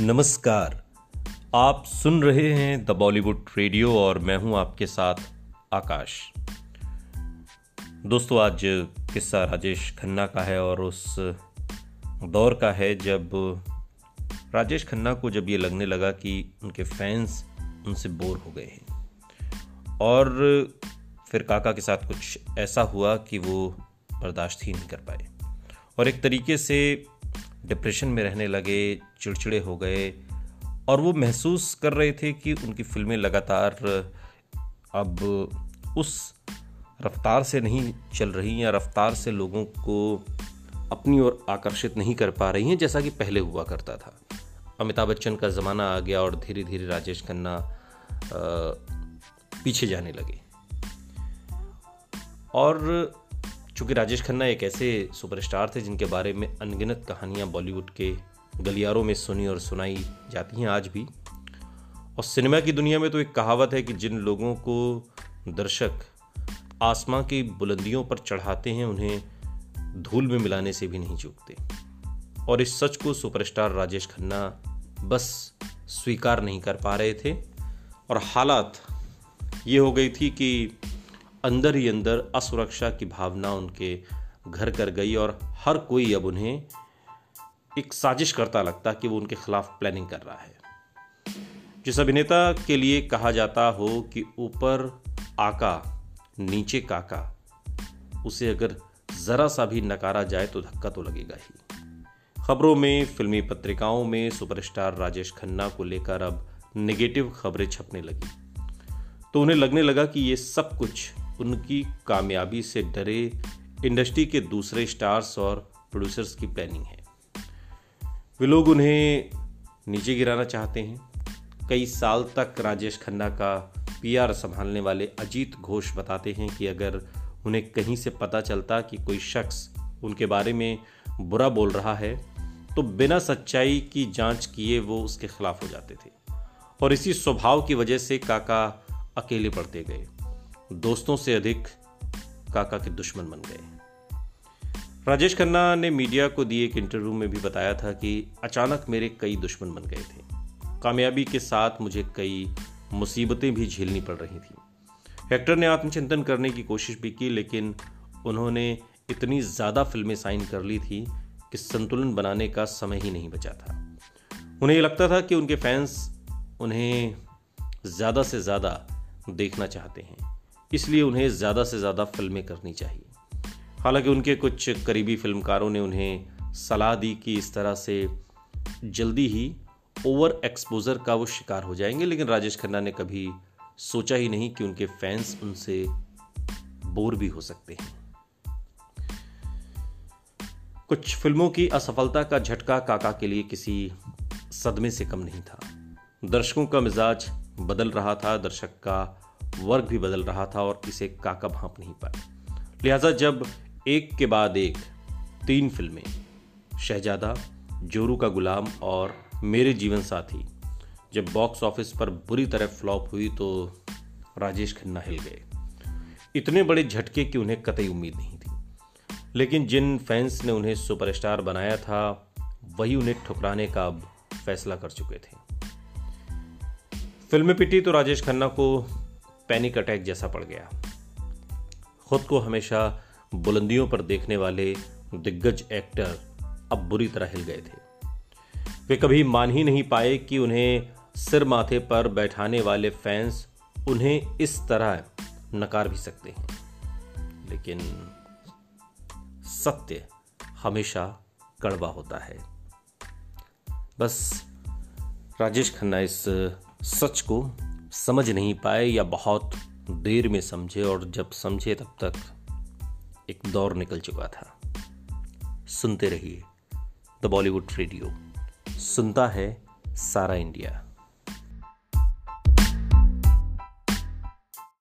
नमस्कार। आप सुन रहे हैं द बॉलीवुड रेडियो और मैं हूँ आपके साथ आकाश। दोस्तों, आज किस्सा राजेश खन्ना का है और उस दौर का है जब राजेश खन्ना को जब ये लगने लगा कि उनके फैंस उनसे बोर हो गए हैं। और फिर काका के साथ कुछ ऐसा हुआ कि वो बर्दाश्त ही नहीं कर पाए। और एक तरीके से डिप्रेशन में रहने लगे, चिड़चिड़े हो गए और वो महसूस कर रहे थे कि उनकी फ़िल्में लगातार अब उस रफ्तार से नहीं चल रही या रफ्तार से लोगों को अपनी ओर आकर्षित नहीं कर पा रही हैं, जैसा कि पहले हुआ करता था। अमिताभ बच्चन का ज़माना आ गया और धीरे धीरे राजेश खन्ना पीछे जाने लगे। और चूँकि राजेश खन्ना एक ऐसे सुपरस्टार थे जिनके बारे में अनगिनत कहानियाँ बॉलीवुड के गलियारों में सुनी और सुनाई जाती हैं आज भी। और सिनेमा की दुनिया में तो एक कहावत है कि जिन लोगों को दर्शक आसमां की बुलंदियों पर चढ़ाते हैं, उन्हें धूल में मिलाने से भी नहीं चूकते। और इस सच को सुपरस्टार राजेश खन्ना बस स्वीकार नहीं कर पा रहे थे। और हालात ये हो गई थी कि अंदर ही अंदर असुरक्षा की भावना उनके घर कर गई और हर कोई अब उन्हें एक साजिश करता लगता कि वो उनके खिलाफ प्लानिंग कर रहा है। जिस अभिनेता के लिए कहा जाता हो कि ऊपर आका, नीचे काका, उसे अगर जरा सा भी नकारा जाए तो धक्का तो लगेगा ही। खबरों में, फिल्मी पत्रिकाओं में सुपरस्टार राजेश खन्ना को लेकर अब नेगेटिव खबरें छपने लगी। तो उन्हें लगने लगा कि ये सब कुछ उनकी कामयाबी से डरे इंडस्ट्री के दूसरे स्टार्स और प्रोड्यूसर्स की प्लानिंग है। वे लोग उन्हें नीचे गिराना चाहते हैं। कई साल तक राजेश खन्ना का पीआर संभालने वाले अजीत घोष बताते हैं कि अगर उन्हें कहीं से पता चलता कि कोई शख्स उनके बारे में बुरा बोल रहा है तो बिना सच्चाई की जाँच किए वो उसके खिलाफ हो जाते थे। और इसी स्वभाव की वजह से काका अकेले पड़ते गए। दोस्तों से अधिक काका के दुश्मन बन गए। राजेश खन्ना ने मीडिया को दिए एक इंटरव्यू में भी बताया था कि अचानक मेरे कई दुश्मन बन गए थे। कामयाबी के साथ मुझे कई मुसीबतें भी झेलनी पड़ रही थी। एक्टर ने आत्मचिंतन करने की कोशिश भी की, लेकिन उन्होंने इतनी ज़्यादा फ़िल्में साइन कर ली थी कि संतुलन बनाने का समय ही नहीं बचा था। उन्हें ये लगता था कि उनके फैंस उन्हें ज़्यादा से ज़्यादा देखना चाहते हैं। इसलिए उन्हें ज़्यादा से ज़्यादा फ़िल्में करनी चाहिए। हालाँकि उनके कुछ करीबी फिल्मकारों ने उन्हें सलाह दी कि इस तरह से जल्दी ही ओवर एक्सपोजर का वो शिकार हो जाएँगे, लेकिन राजेश खन्ना ने कभी सोचा ही नहीं कि उनके फैंस उनसे बोर भी हो सकते हैं। कुछ फ़िल्मों की असफलता का झटका काका के लिए किसी सदमे से कम नहीं था। दर्शकों का मिजाज बदल रहा था, दर्शक का वर्ग भी बदल रहा था और इसे काका भाप नहीं पाए। लिहाजा जब एक के बाद एक, तीन फ़िल्में, शहजादा, जोरू का गुलाम और मेरे जीवन साथी, जब बॉक्स ऑफ़िस पर बुरी तरह फ्लॉप हुई तो राजेश खन्ना हिल गए। इतने बड़े झटके की उन्हें कतई उम्मीद नहीं थी। लेकिन जिन फैंस ने उन्हें सुपरस्टार बनाया था, वही उन्हें ठुकराने का अब फैसला कर चुके थे। फ़िल्म पिटी तो राजेश खन्ना को पैनिक अटैक जैसा पड़ गया। खुद को हमेशा बुलंदियों पर देखने वाले दिग्गज एक्टर अब बुरी तरह हिल गए थे। वे कभी मान ही नहीं पाए कि उन्हें सिर माथे पर बैठाने वाले फैंस उन्हें इस तरह नकार भी सकते हैं। लेकिन सत्य हमेशा कड़वा होता है। बस राजेश खन्ना इस सच को समझ नहीं पाए या बहुत देर में समझे और जब समझे तब तक एक दौर निकल चुका था। सुनते रहिए द बॉलीवुड रेडियो। सुनता है सारा इंडिया।